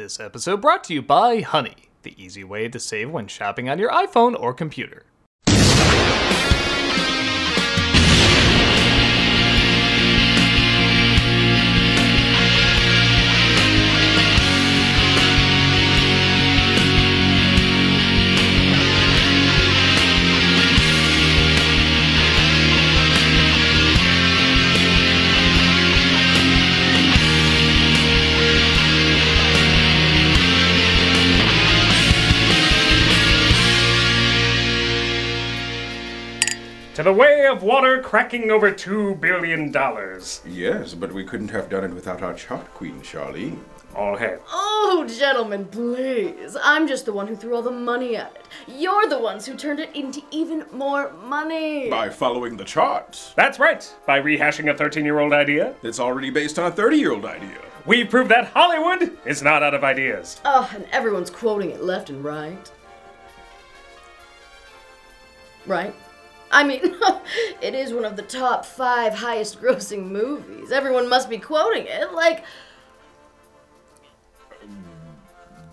This episode brought to you by Honey, the easy way to save when shopping on your iPhone or computer. To the way of water cracking over two billion dollars. Yes, but we couldn't have done it without our chart queen, Charlene. All hail. Oh, gentlemen, please. I'm just the one who threw all the money at it. You're the ones who turned it into even more money. By following the charts. That's right. By rehashing a 13 year old idea, It's already based on a 30 year old idea. we've proved that Hollywood is not out of ideas. Oh, and everyone's quoting it left and right. Right? I mean, it is one of the top five highest grossing movies. Everyone must be quoting it. Like,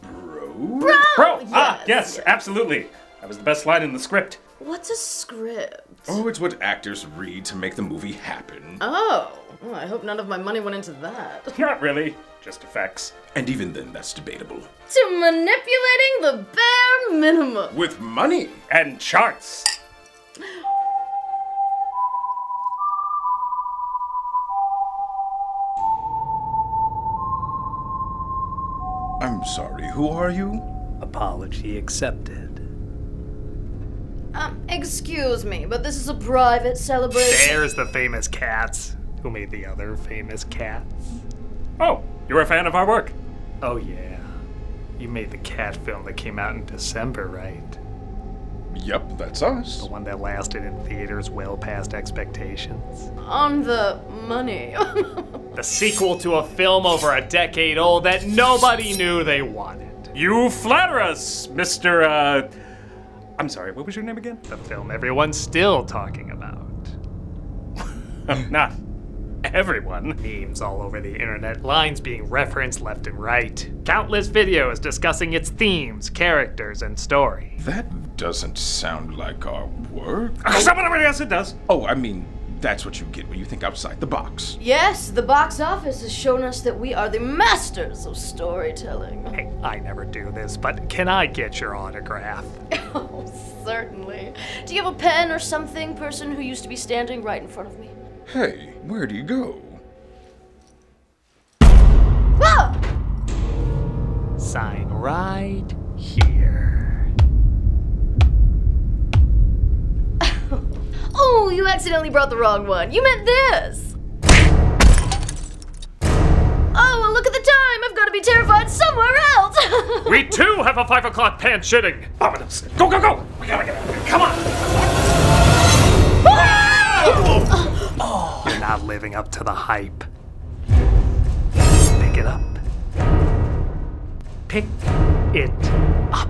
Bro? bro! Bro! ah, yes, yes, yes. absolutely. That was the best line in the script. What's a script? Oh, it's what actors read to make the movie happen. Oh, well, I hope none of my money went into that. Not really, just effects. And even then, that's debatable. to manipulating the bare minimum. With money! And charts. I'm sorry, who are you? Apology accepted. Um, excuse me, but this is a private celebration. There's the famous cats. Who made the other famous cats? Oh, you're a fan of our work. Oh, yeah. You made the cat film that came out in December, right? Yep, that's us. The one that lasted in theaters well past expectations. On the money. The sequel to a film over a decade old that nobody knew they wanted. You flatter us, Mr. Uh. I'm sorry, what was your name again? The film everyone's still talking about. I'm Not everyone. Memes all over the internet, lines being referenced left and right. Countless videos discussing its themes, characters, and story. That doesn't sound like our work. Yes, it does. Oh, I mean, that's what you get when you think outside the box. yes, the box office has shown us that we are the masters of storytelling. Hey, I never do this, but can I get your autograph? Oh, certainly. Do you have a pen or something, person who used to be standing right in front of me? Hey, where do you go? Ah! Sign right here. Oh, you accidentally brought the wrong one. You meant this. Oh, well, look at the time. I've got to be terrified somewhere else. We too have a five o'clock pan shitting. Ominous. Go, go, go. We gotta get out of here. Come on. Not living up to the hype. Pick it up. Pick it up.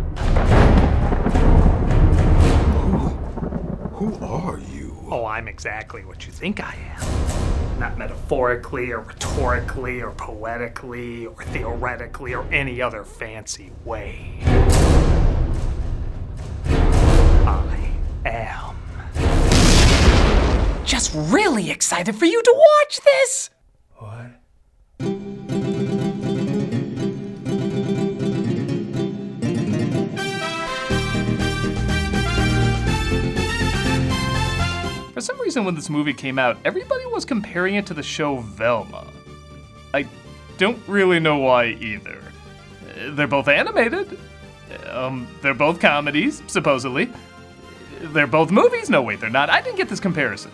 Who who are you? Oh, I'm exactly what you think I am. Not metaphorically or rhetorically or poetically or theoretically or any other fancy way. I am. Just really excited for you to watch this! What? For some reason, when this movie came out, everybody was comparing it to the show Velma. I don't really know why either. They're both animated. Um, they're both comedies, supposedly. They're both movies. No, wait, they're not. I didn't get this comparison.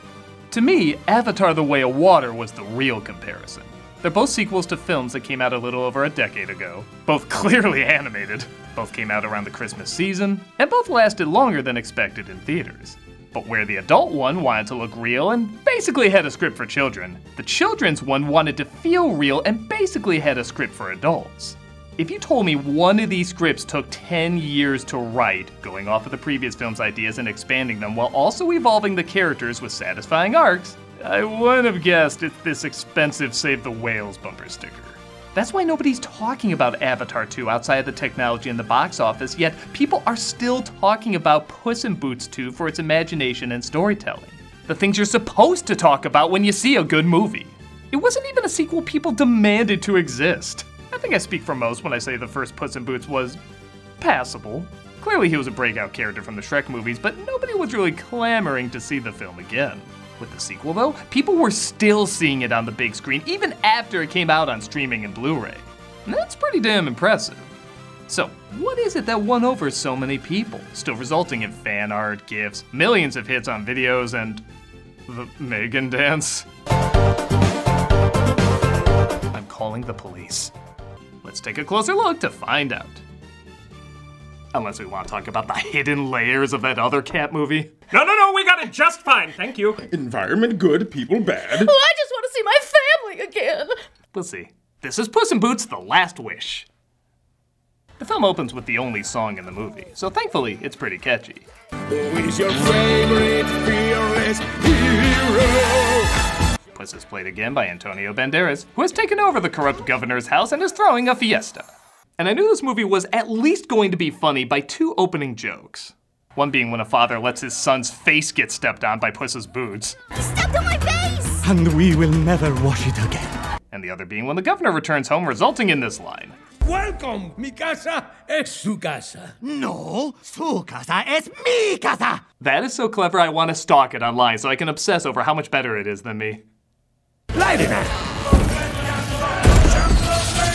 To me, Avatar The Way of Water was the real comparison. They're both sequels to films that came out a little over a decade ago, both clearly animated, both came out around the Christmas season, and both lasted longer than expected in theaters. But where the adult one wanted to look real and basically had a script for children, the children's one wanted to feel real and basically had a script for adults. If you told me one of these scripts took 10 years to write, going off of the previous film's ideas and expanding them while also evolving the characters with satisfying arcs, I wouldn't have guessed it's this expensive Save the Whales bumper sticker. That's why nobody's talking about Avatar 2 outside of the technology in the box office, yet people are still talking about Puss in Boots 2 for its imagination and storytelling. The things you're supposed to talk about when you see a good movie. It wasn't even a sequel people demanded to exist. I think I speak for most when I say the first Puss in Boots was passable. Clearly, he was a breakout character from the Shrek movies, but nobody was really clamoring to see the film again. With the sequel, though, people were still seeing it on the big screen even after it came out on streaming and Blu ray. That's pretty damn impressive. So, what is it that won over so many people, still resulting in fan art, gifs, millions of hits on videos, and the Megan dance? I'm calling the police. Let's take a closer look to find out. Unless we want to talk about the hidden layers of that other cat movie. No, no, no, we got it just fine, thank you. Environment good, people bad. Oh, I just want to see my family again. We'll see. This is Puss in Boots The Last Wish. The film opens with the only song in the movie, so thankfully it's pretty catchy. Who is your favorite fearless hero? Puss is played again by Antonio Banderas, who has taken over the corrupt governor's house and is throwing a fiesta. And I knew this movie was at least going to be funny by two opening jokes. One being when a father lets his son's face get stepped on by Puss's boots, He Stepped on my face! and we will never wash it again. and the other being when the governor returns home, resulting in this line. Welcome, mi casa es su casa. No, su casa es mi casa. That is so clever, I want to stalk it online so I can obsess over how much better it is than me. Up.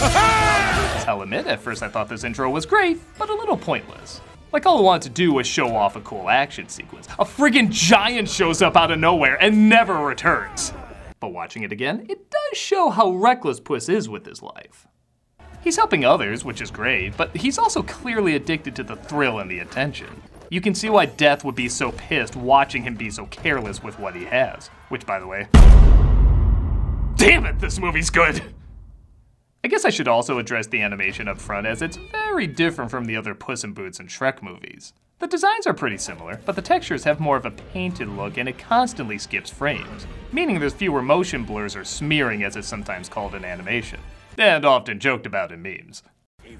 I'll admit, at first I thought this intro was great, but a little pointless. Like all I wanted to do was show off a cool action sequence. A friggin' giant shows up out of nowhere and never returns. But watching it again, it does show how reckless Puss is with his life. He's helping others, which is great, but he's also clearly addicted to the thrill and the attention. You can see why Death would be so pissed watching him be so careless with what he has. Which, by the way, damn it, this movie's good! I guess I should also address the animation up front, as it's very different from the other Puss in Boots and Shrek movies. The designs are pretty similar, but the textures have more of a painted look and it constantly skips frames, meaning there's fewer motion blurs or smearing as it's sometimes called in animation, and often joked about in memes.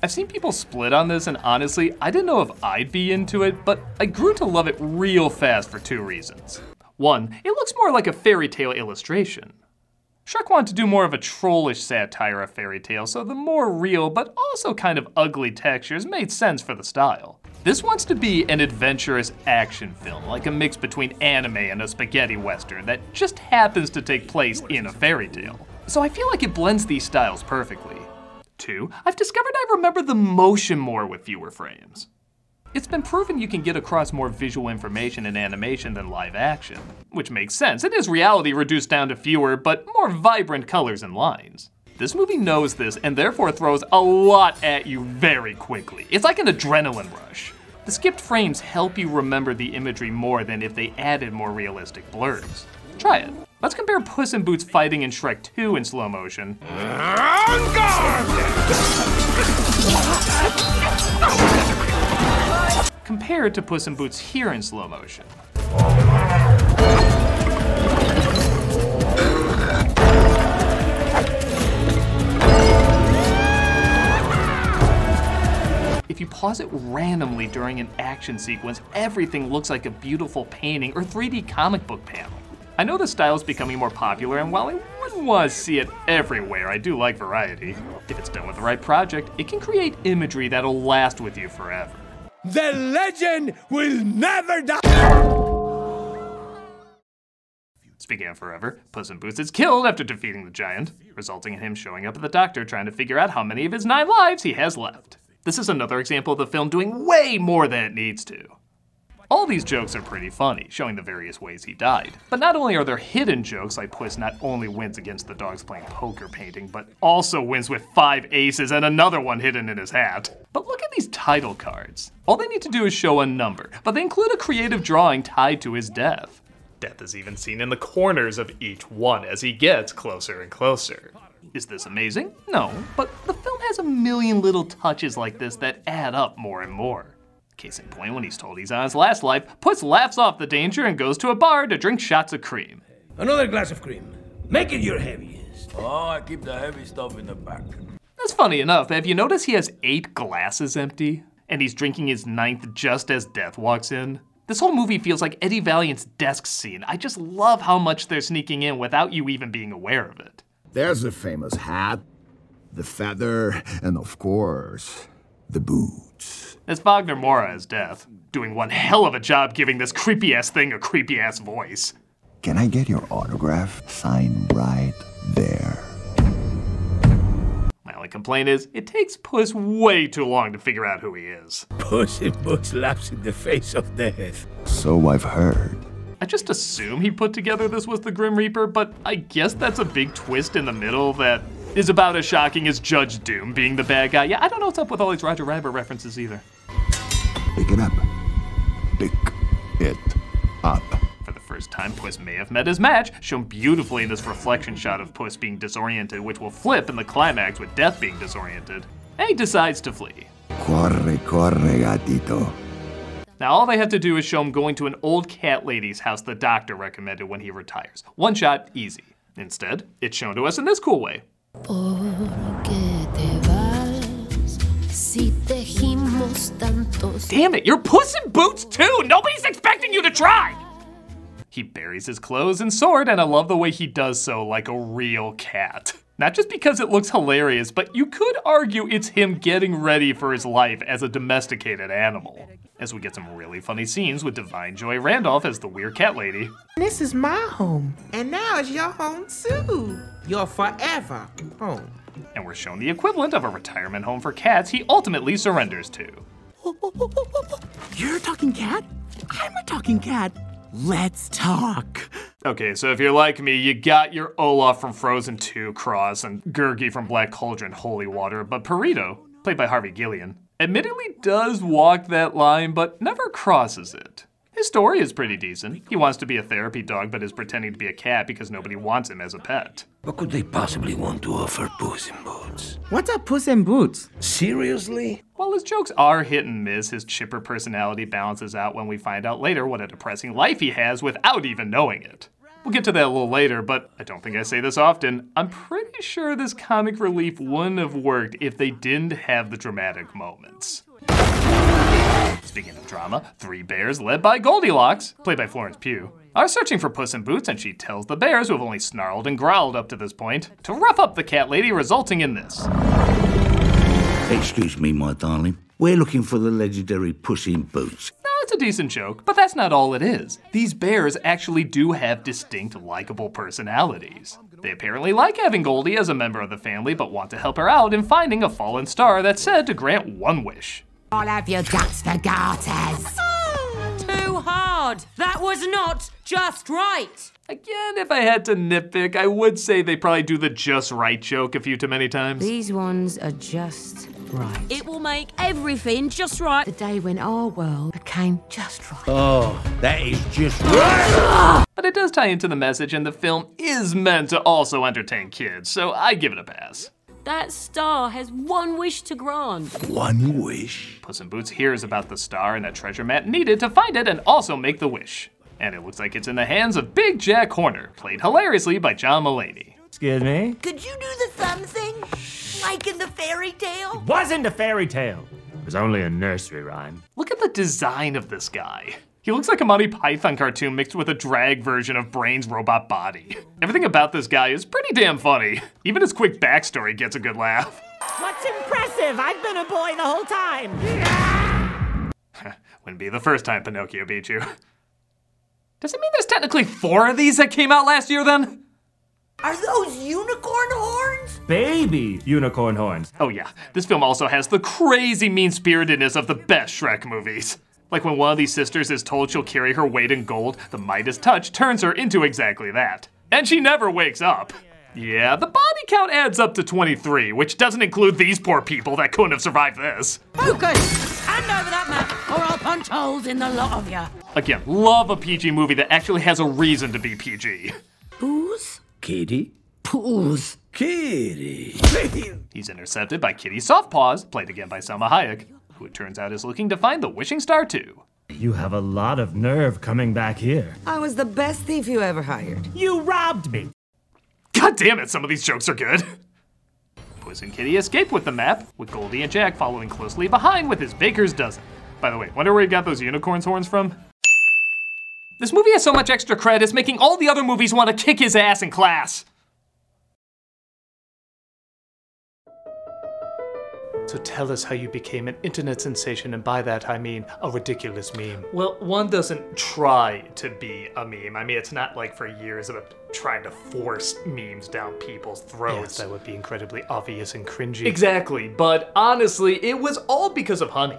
I've seen people split on this, and honestly, I didn't know if I'd be into it, but I grew to love it real fast for two reasons. One, it looks more like a fairy tale illustration. Shrek wanted to do more of a trollish satire of fairy tales, so the more real but also kind of ugly textures made sense for the style. This wants to be an adventurous action film, like a mix between anime and a spaghetti western that just happens to take place in a fairy tale. So I feel like it blends these styles perfectly. Two, I've discovered I remember the motion more with fewer frames. It's been proven you can get across more visual information in animation than live action, which makes sense. It is reality reduced down to fewer but more vibrant colors and lines. This movie knows this and therefore throws a lot at you very quickly. It's like an adrenaline rush. The skipped frames help you remember the imagery more than if they added more realistic blurs. Try it. Let's compare Puss in Boots fighting in Shrek 2 in slow motion! compared to Puss in Boots here in slow motion. If you pause it randomly during an action sequence, everything looks like a beautiful painting or 3D comic book panel. I know the style is becoming more popular, and while I wouldn't want to see it everywhere, I do like variety. If it's done with the right project, it can create imagery that'll last with you forever. The legend will never die. Speaking of forever, Puss in Boots is killed after defeating the giant, resulting in him showing up at the doctor trying to figure out how many of his nine lives he has left. This is another example of the film doing way more than it needs to. All these jokes are pretty funny, showing the various ways he died. But not only are there hidden jokes like Puss not only wins against the dogs playing poker painting, but also wins with five aces and another one hidden in his hat. But look at these title cards. All they need to do is show a number, but they include a creative drawing tied to his death. Death is even seen in the corners of each one as he gets closer and closer. Is this amazing? No, but the film has a million little touches like this that add up more and more. Case in point, when he's told he's on his last life, Puss laughs off the danger and goes to a bar to drink shots of cream. Another glass of cream. Make it your heaviest. Oh, I keep the heavy stuff in the back. That's funny enough, have you noticed he has eight glasses empty? And he's drinking his ninth just as Death walks in? This whole movie feels like Eddie Valiant's desk scene. I just love how much they're sneaking in without you even being aware of it. There's the famous hat, the feather, and of course, the boots. It's Wagner Moura as Death, doing one hell of a job giving this creepy ass thing a creepy ass voice. Can I get your autograph? Sign right there. My only complaint is, it takes Puss way too long to figure out who he is. Puss in Boots slaps in the face of death. So I've heard. I just assume he put together this was the Grim Reaper, but I guess that's a big twist in the middle that is about as shocking as Judge Doom being the bad guy. Yeah, I don't know what's up with all these Roger Rabbit references either. Pick it up. Pick it up. For the first time, Puss may have met his match, shown beautifully in this reflection shot of Puss being disoriented, which will flip in the climax with Death being disoriented. And he decides to flee. Corre, corre, gatito. Now, all they have to do is show him going to an old cat lady's house the doctor recommended when he retires. One shot, easy. Instead, it's shown to us in this cool way. Damn it, you're Puss in Boots too! Nobody's expecting you to try! He buries his clothes and sword, and I love the way he does so like a real cat. Not just because it looks hilarious, but you could argue it's him getting ready for his life as a domesticated animal. As we get some really funny scenes with Da'Vine Joy Randolph as the weird cat lady. This is my home, and now it's your home too. Your forever home. And we're shown the equivalent of a retirement home for cats he ultimately surrenders to. You're a talking cat? I'm a talking cat. Let's talk. Okay, so if you're like me, you got your Olaf from Frozen 2 cross and Gurgi from Black Cauldron Holy Water, but Perrito, played by Harvey Guillén, admittedly does walk that line but never crosses it. His story is pretty decent. He wants to be a therapy dog but is pretending to be a cat because nobody wants him as a pet. What could they possibly want to offer Puss in Boots? What's up, Puss in Boots? Seriously? While his jokes are hit and miss, his chipper personality balances out when we find out later what a depressing life he has without even knowing it. We'll get to that a little later, but I don't think I say this often. I'm pretty sure this comic relief wouldn't have worked if they didn't have the dramatic moments. Speaking of drama, three bears led by Goldilocks, played by Florence Pugh, are searching for Puss in Boots, and she tells the bears, who have only snarled and growled up to this point, to rough up the cat lady, resulting in this. Excuse me, my darling. We're looking for the legendary Puss in Boots. Now, it's a decent joke, but that's not all it is. These bears actually do have distinct, likable personalities. They apparently like having Goldie as a member of the family, but want to help her out in finding a fallen star that's said to grant one wish. All of your guts for garters. Too hard. That was not just right. Again, if I had to nitpick, I would say they probably do the just right joke a few too many times. These ones are just right. It will make everything just right. The day when our world became just right. Oh, that is just right. But it does tie into the message, and the film is meant to also entertain kids, so I give it a pass. That star has one wish to grant. One wish. Puss in Boots hears about the star and that treasure map needed to find it and also make the wish. And it looks like it's in the hands of Big Jack Horner, played hilariously by John Mulaney. Excuse me? Could you do the thumb thing? Like in the fairy tale? Wasn't a fairy tale. It was only a nursery rhyme. Look at the design of this guy. He looks like a Monty Python cartoon mixed with a drag version of Brain's robot body. Everything about this guy is pretty damn funny. Even his quick backstory gets a good laugh. What's impressive? I've been a boy the whole time. Wouldn't be the first time Pinocchio beat you. Does it mean there's technically four of these that came out last year then? Are those unicorn horns? Baby unicorn horns. Oh yeah, this film also has the crazy mean-spiritedness of the best Shrek movies. Like when one of these sisters is told she'll carry her weight in gold, the Midas touch turns her into exactly that. And she never wakes up. Yeah, the body count adds up to 23, which doesn't include these poor people that couldn't have survived this. Focus! Hand over that map, or I'll punch holes in the lot of you. Again, love a PG movie that actually has a reason to be PG. Booze? Kitty? Pooze. Kitty. He's intercepted by Kitty Softpaws, played again by Salma Hayek, who it turns out is looking to find the Wishing Star too. You have a lot of nerve coming back here. I was the best thief you ever hired. You robbed me. God damn it, some of these jokes are good. Puss and Kitty escape with the map, with Goldie and Jack following closely behind with his baker's dozen. By the way, wonder where he got those unicorn's horns from? This movie has so much extra cred, it's making all the other movies want to kick his ass in class. So tell us how you became an internet sensation, and by that I mean a ridiculous meme. Well, one doesn't try to be a meme. I mean, it's not like for years of trying to force memes down people's throats. Yes, that would be incredibly obvious and cringy. Exactly, but honestly, it was all because of Honey.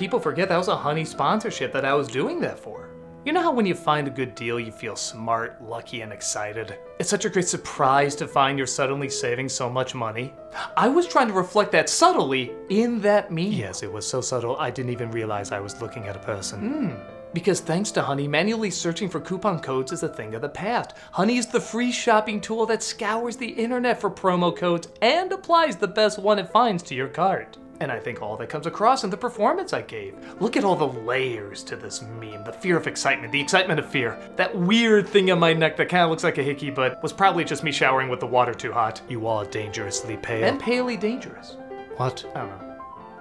People forget that was a Honey sponsorship that I was doing that for. You know how when you find a good deal, you feel smart, lucky, and excited? It's such a great surprise to find you're suddenly saving so much money. I was trying to reflect that subtly in that meme. Yes, it was so subtle, I didn't even realize I was looking at a person. Hmm. Because thanks to Honey, manually searching for coupon codes is a thing of the past. Honey is the free shopping tool that scours the internet for promo codes and applies the best one it finds to your cart. And I think all that comes across in the performance I gave. Look at all the layers to this meme. The fear of excitement, the excitement of fear. That weird thing on my neck that kind of looks like a hickey, but was probably just me showering with the water too hot. You are dangerously pale. And palely dangerous. What? I don't know.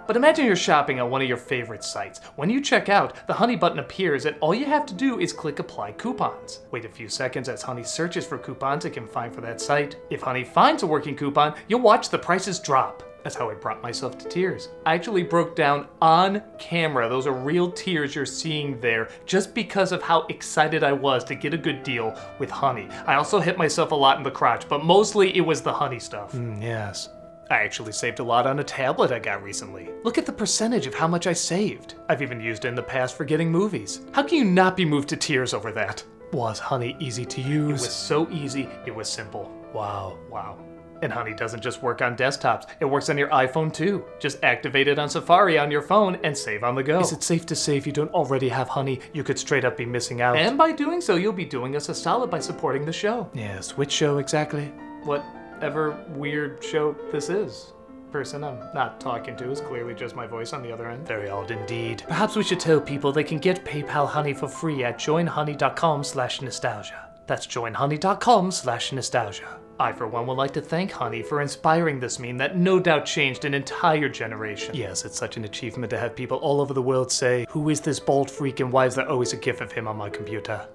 But imagine you're shopping on one of your favorite sites. When you check out, the Honey button appears and all you have to do is click Apply Coupons. Wait a few seconds as Honey searches for coupons it can find for that site. If Honey finds a working coupon, you'll watch the prices drop. That's how I brought myself to tears. I actually broke down on camera. Those are real tears you're seeing there just because of how excited I was to get a good deal with honey. I also hit myself a lot in the crotch, but mostly it was the honey stuff. Mm, yes. I actually saved a lot on a tablet I got recently. Look at the percentage of how much I saved. I've even used it in the past for getting movies. How can you not be moved to tears over that? Was Honey easy to use? It was so easy, it was simple. Wow, wow. And Honey doesn't just work on desktops, it works on your iPhone too. Just activate it on Safari on your phone and save on the go. Is it safe to say if you don't already have Honey, you could straight up be missing out? And by doing so, you'll be doing us a solid by supporting the show. Yes, which show exactly? Whatever weird show this is. Person I'm not talking to is clearly just my voice on the other end. Very odd indeed. Perhaps we should tell people they can get PayPal Honey for free at joinhoney.com slash nostalgia. That's joinhoney.com slash nostalgia. I, for one, would like to thank Honey for inspiring this meme that no doubt changed an entire generation. Yes, it's such an achievement to have people all over the world say, Who is this bald freak and why is there always a gif of him on my computer?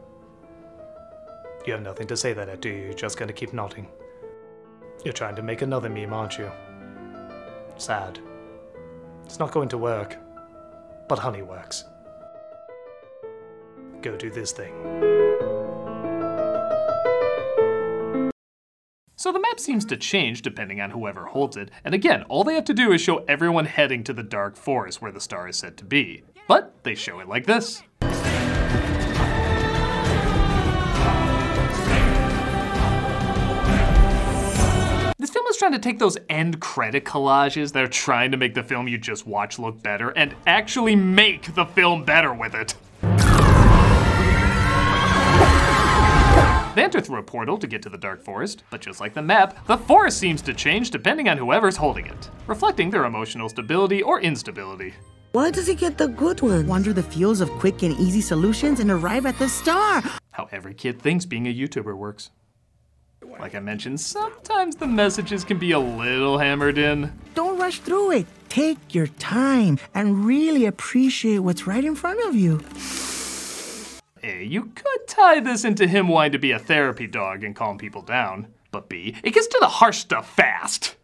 You have nothing to say that at, do you? You're just gonna keep nodding. You're trying to make another meme, aren't you? Sad. It's not going to work. But Honey works. Go do this thing. So the map seems to change depending on whoever holds it, and again, all they have to do is show everyone heading to the Dark Forest where the star is said to be. But they show it like this. This film is trying to take those end credit collages that are trying to make the film you just watch look better and actually make the film better with it. They enter through a portal to get to the Dark Forest, but just like the map, the forest seems to change depending on whoever's holding it, reflecting their emotional stability or instability. Why does he get the good ones? Wander the fields of quick and easy solutions and arrive at the star. How every kid thinks being a YouTuber works. Like I mentioned, sometimes the messages can be a little hammered in. Don't rush through it. Take your time and really appreciate what's right in front of you. A, you could tie this into him wanting to be a therapy dog and calm people down. But B, it gets to the harsh stuff fast.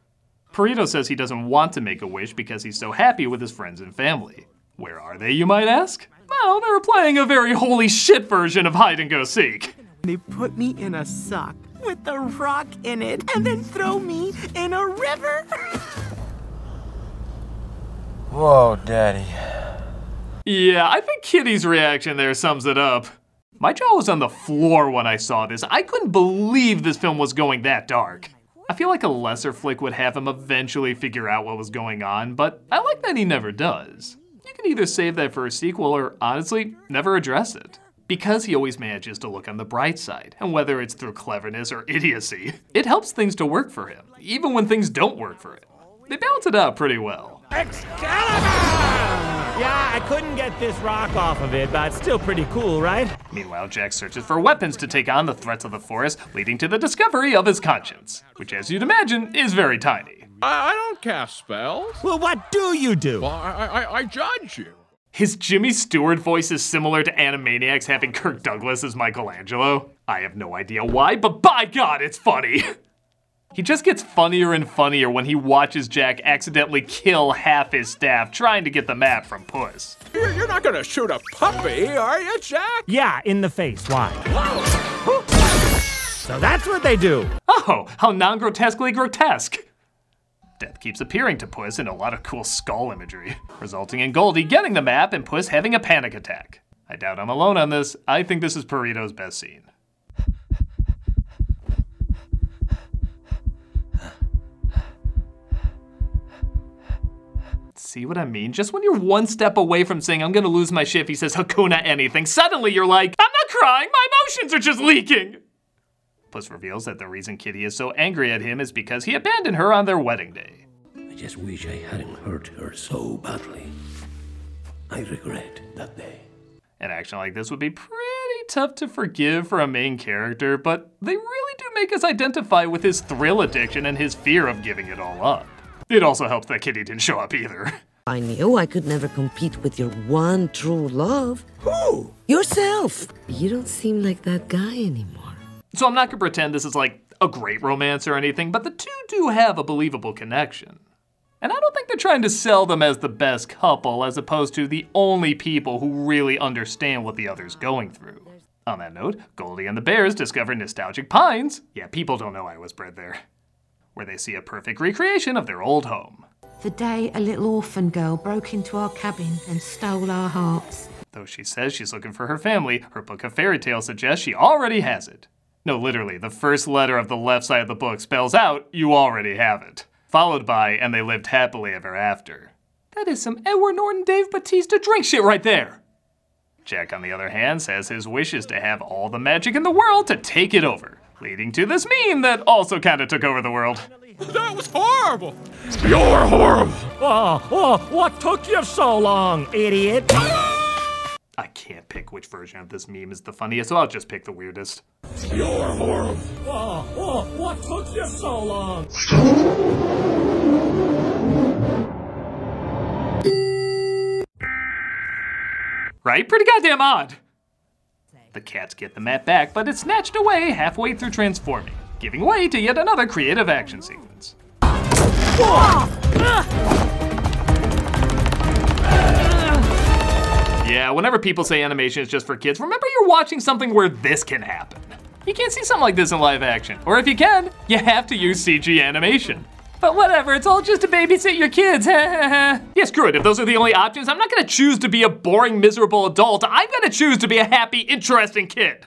Perrito says he doesn't want to make a wish because he's so happy with his friends and family. Where are they, you might ask? Well, they're playing a very holy shit version of hide and go seek. They put me in a sock with a rock in it and then throw me in a river. Whoa, Daddy. Yeah, I think Kitty's reaction there sums it up. My jaw was on the floor when I saw this. I couldn't believe this film was going that dark. I feel like a lesser flick would have him eventually figure out what was going on, but I like that he never does. You can either save that for a sequel or, honestly, never address it. Because he always manages to look on the bright side, and whether it's through cleverness or idiocy, it helps things to work for him, even when things don't work for him. They balance it out pretty well. Excalibur! Yeah, I couldn't get this rock off of it, but it's still pretty cool, right? Meanwhile, Jack searches for weapons to take on the threats of the forest, leading to the discovery of his conscience, which, as you'd imagine, is very tiny. I, I don't cast spells. Well, what do you do? Well, I, I, I judge you. His Jimmy Stewart voice is similar to Animaniacs having Kirk Douglas as Michelangelo. I have no idea why, but by God, it's funny. He just gets funnier and funnier when he watches Jack accidentally kill half his staff trying to get the map from Puss. You're, you're not gonna shoot a puppy, are you, Jack? Yeah, in the face. Why? so that's what they do. Oh, how non grotesquely grotesque. Death keeps appearing to Puss in a lot of cool skull imagery, resulting in Goldie getting the map and Puss having a panic attack. I doubt I'm alone on this. I think this is Perrito's best scene. See what I mean? Just when you're one step away from saying, I'm gonna lose my shit, if he says Hakuna anything, suddenly you're like, I'm not crying, my emotions are just leaking. Puss reveals that the reason Kitty is so angry at him is because he abandoned her on their wedding day. I just wish I hadn't hurt her so badly. I regret that day. An action like this would be pretty tough to forgive for a main character, but they really do make us identify with his thrill addiction and his fear of giving it all up. It also helps that Kitty didn't show up either. I knew I could never compete with your one true love. Who? Yourself. You don't seem like that guy anymore. So I'm not gonna pretend this is like a great romance or anything, but the two do have a believable connection. And I don't think they're trying to sell them as the best couple as opposed to the only people who really understand what the other's going through. On that note, Goldie and the Bears discover nostalgic pines. Yeah, people don't know I was bred there. Where they see a perfect recreation of their old home. The day a little orphan girl broke into our cabin and stole our hearts. Though she says she's looking for her family, her book of fairy tales suggests she already has it. No, literally, the first letter of the left side of the book spells out, you already have it. Followed by, and they lived happily ever after. That is some Edward Norton Dave Bautista drink shit right there. Jack, on the other hand, says his wish is to have all the magic in the world to take it over, leading to this meme that also kinda took over the world. That was horrible. You're horrible. Oh, oh, what took you so long, idiot? I can't pick which version of this meme is the funniest, so I'll just pick the weirdest. You're horrible. Oh, oh, what took you so long? Right? Pretty goddamn odd. The cats get the map back, but it's snatched away halfway through transforming, giving way to yet another creative action sequence. Yeah, whenever people say animation is just for kids, remember you're watching something where this can happen. You can't see something like this in live action. Or if you can, you have to use CG animation. But whatever, it's all just to babysit your kids. yeah, screw it. If those are the only options, I'm not gonna choose to be a boring, miserable adult. I'm gonna choose to be a happy, interesting kid.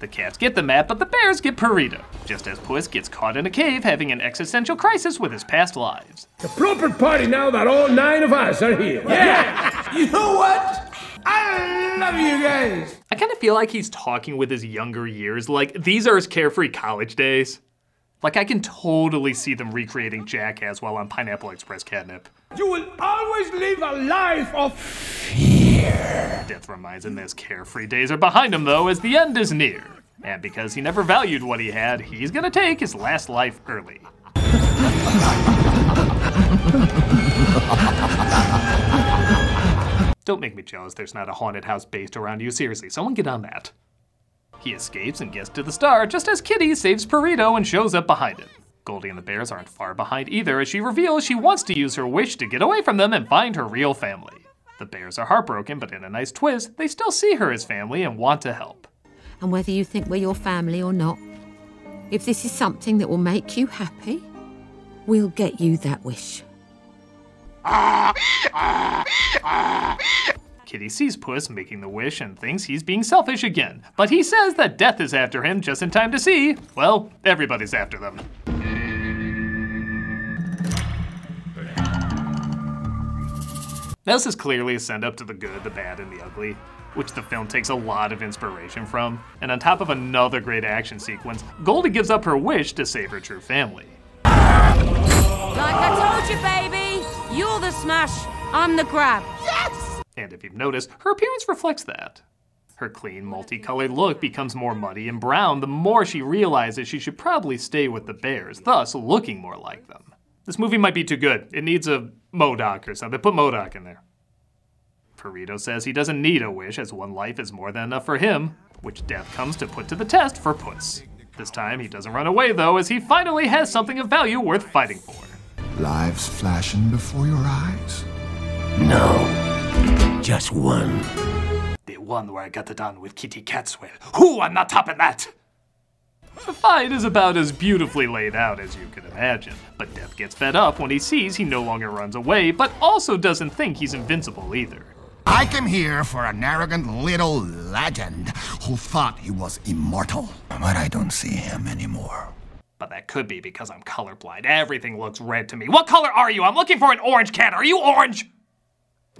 The cats get the map, but the bears get Perrito, just as Puss gets caught in a cave having an existential crisis with his past lives. The proper party now that all nine of us are here. Yeah! you know what? I love you guys. I kind of feel like he's talking with his younger years, like these are his carefree college days. Like I can totally see them recreating Jackass while on Pineapple Express catnip. You will always live a life of fear. Death reminds him that his carefree days are behind him though, as the end is near. And because he never valued what he had, he's gonna take his last life early. Don't make me jealous there's not a haunted house based around you. Seriously, someone get on that. He escapes and gets to the star just as Kitty saves Perrito and shows up behind him. Goldie and the bears aren't far behind either as she reveals she wants to use her wish to get away from them and find her real family. The bears are heartbroken, but in a nice twist, they still see her as family and want to help. And whether you think we're your family or not, if this is something that will make you happy, we'll get you that wish. Ah, ah, ah, Kitty sees Puss making the wish and thinks he's being selfish again, but he says that death is after him just in time to see, well, everybody's after them. This is clearly a send up to the good, the bad, and the ugly, which the film takes a lot of inspiration from. And on top of another great action sequence, Goldie gives up her wish to save her true family. Like I told you, baby, you're the smash, I'm the grab. And if you've noticed, her appearance reflects that. Her clean, multicolored look becomes more muddy and brown the more she realizes she should probably stay with the bears, thus looking more like them. This movie might be too good. It needs a MODOK or something. Put MODOK in there. Perrito says he doesn't need a wish, as one life is more than enough for him, which death comes to put to the test for Puss. This time he doesn't run away though, as he finally has something of value worth fighting for. Lives flashing before your eyes? No. Just one. The one where I got it on with Kitty Catswell. Who? I'm not topping that! The fight is about as beautifully laid out as you could imagine, but Death gets fed up when he sees he no longer runs away, but also doesn't think he's invincible either. I came here for an arrogant little legend who thought he was immortal. But I don't see him anymore. But that could be because I'm colorblind. Everything looks red to me. What color are you? I'm looking for an orange cat. Are you orange?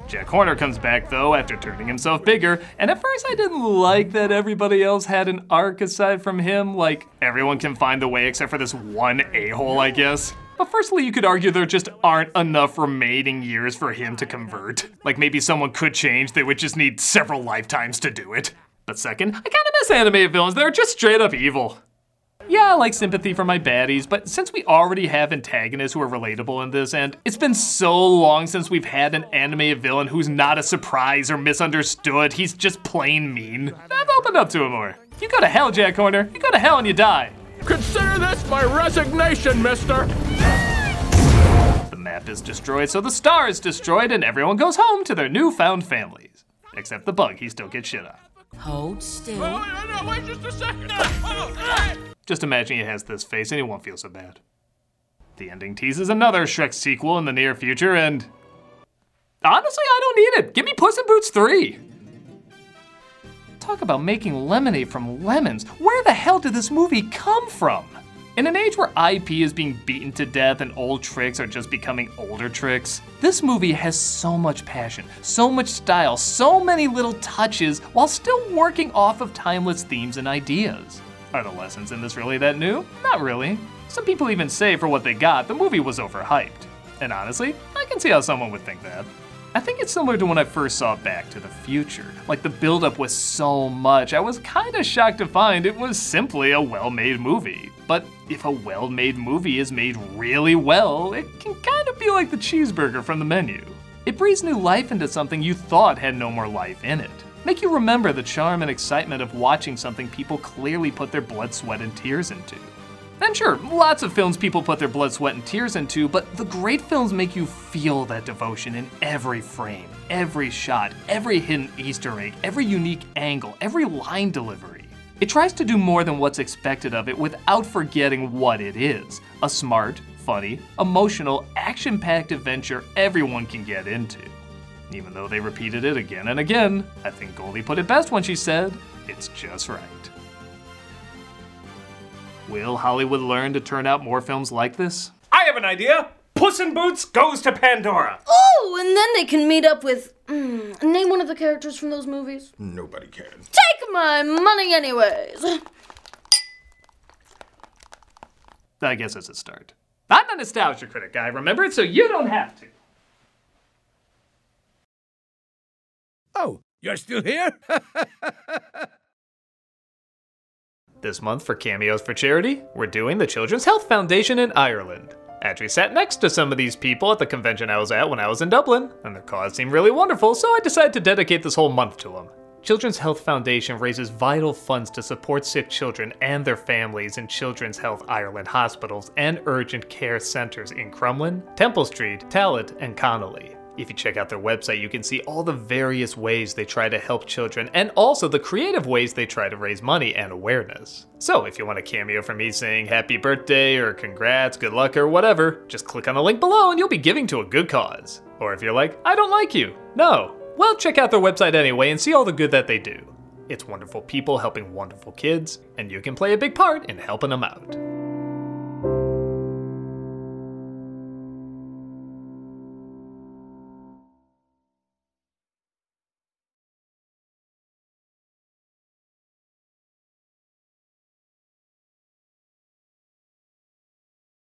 Jack Horner comes back though after turning himself bigger, and at first I didn't like that everybody else had an arc aside from him. Like, everyone can find the way except for this one a hole, I guess. But firstly, you could argue there just aren't enough remaining years for him to convert. Like, maybe someone could change, they would just need several lifetimes to do it. But second, I kinda miss animated villains, they're just straight up evil. Yeah, I like sympathy for my baddies, but since we already have antagonists who are relatable in this, and it's been so long since we've had an anime villain who's not a surprise or misunderstood, he's just plain mean, I've opened up to him more. You go to hell, Jack Horner. You go to hell and you die. Consider this my resignation, mister. The map is destroyed, so the star is destroyed, and everyone goes home to their newfound families. Except the bug, he still gets shit on. Hold still. Oh, no, wait just a second. Oh, Just imagine he has this face and he won't feel so bad. The ending teases another Shrek sequel in the near future, and honestly, I don't need it. Give me Puss in Boots 3. Talk about making lemonade from lemons. Where the hell did this movie come from? In an age where IP is being beaten to death and old tricks are just becoming older tricks, this movie has so much passion, so much style, so many little touches while still working off of timeless themes and ideas. Are the lessons in this really that new? Not really. Some people even say for what they got, the movie was overhyped. And honestly, I can see how someone would think that. I think it's similar to when I first saw Back to the Future. Like the buildup was so much, I was kinda shocked to find it was simply a well made movie. But if a well made movie is made really well, it can kinda be like the cheeseburger from the menu. It breathes new life into something you thought had no more life in it. Make you remember the charm and excitement of watching something people clearly put their blood, sweat, and tears into. And sure, lots of films people put their blood, sweat, and tears into, but the great films make you feel that devotion in every frame, every shot, every hidden Easter egg, every unique angle, every line delivery. It tries to do more than what's expected of it without forgetting what it is a smart, funny, emotional, action packed adventure everyone can get into. Even though they repeated it again and again, I think Goldie put it best when she said, it's just right. Will Hollywood learn to turn out more films like this? I have an idea. Puss in Boots goes to Pandora. Oh, and then they can meet up with. Mm, name one of the characters from those movies. Nobody can. Take my money, anyways. I guess it's a start. I'm a nostalgia critic guy, remember it, so you don't have to. Oh, you're still here? This month for Cameos for Charity, we're doing the Children's Health Foundation in Ireland. Actually sat next to some of these people at the convention I was at when I was in Dublin, and their cause seemed really wonderful, so I decided to dedicate this whole month to them. Children's Health Foundation raises vital funds to support sick children and their families in Children's Health Ireland hospitals and urgent care centres in Crumlin, Temple Street, Tallaght, and Connolly. If you check out their website, you can see all the various ways they try to help children and also the creative ways they try to raise money and awareness. So, if you want a cameo from me saying happy birthday or congrats, good luck, or whatever, just click on the link below and you'll be giving to a good cause. Or if you're like, I don't like you, no, well, check out their website anyway and see all the good that they do. It's wonderful people helping wonderful kids, and you can play a big part in helping them out.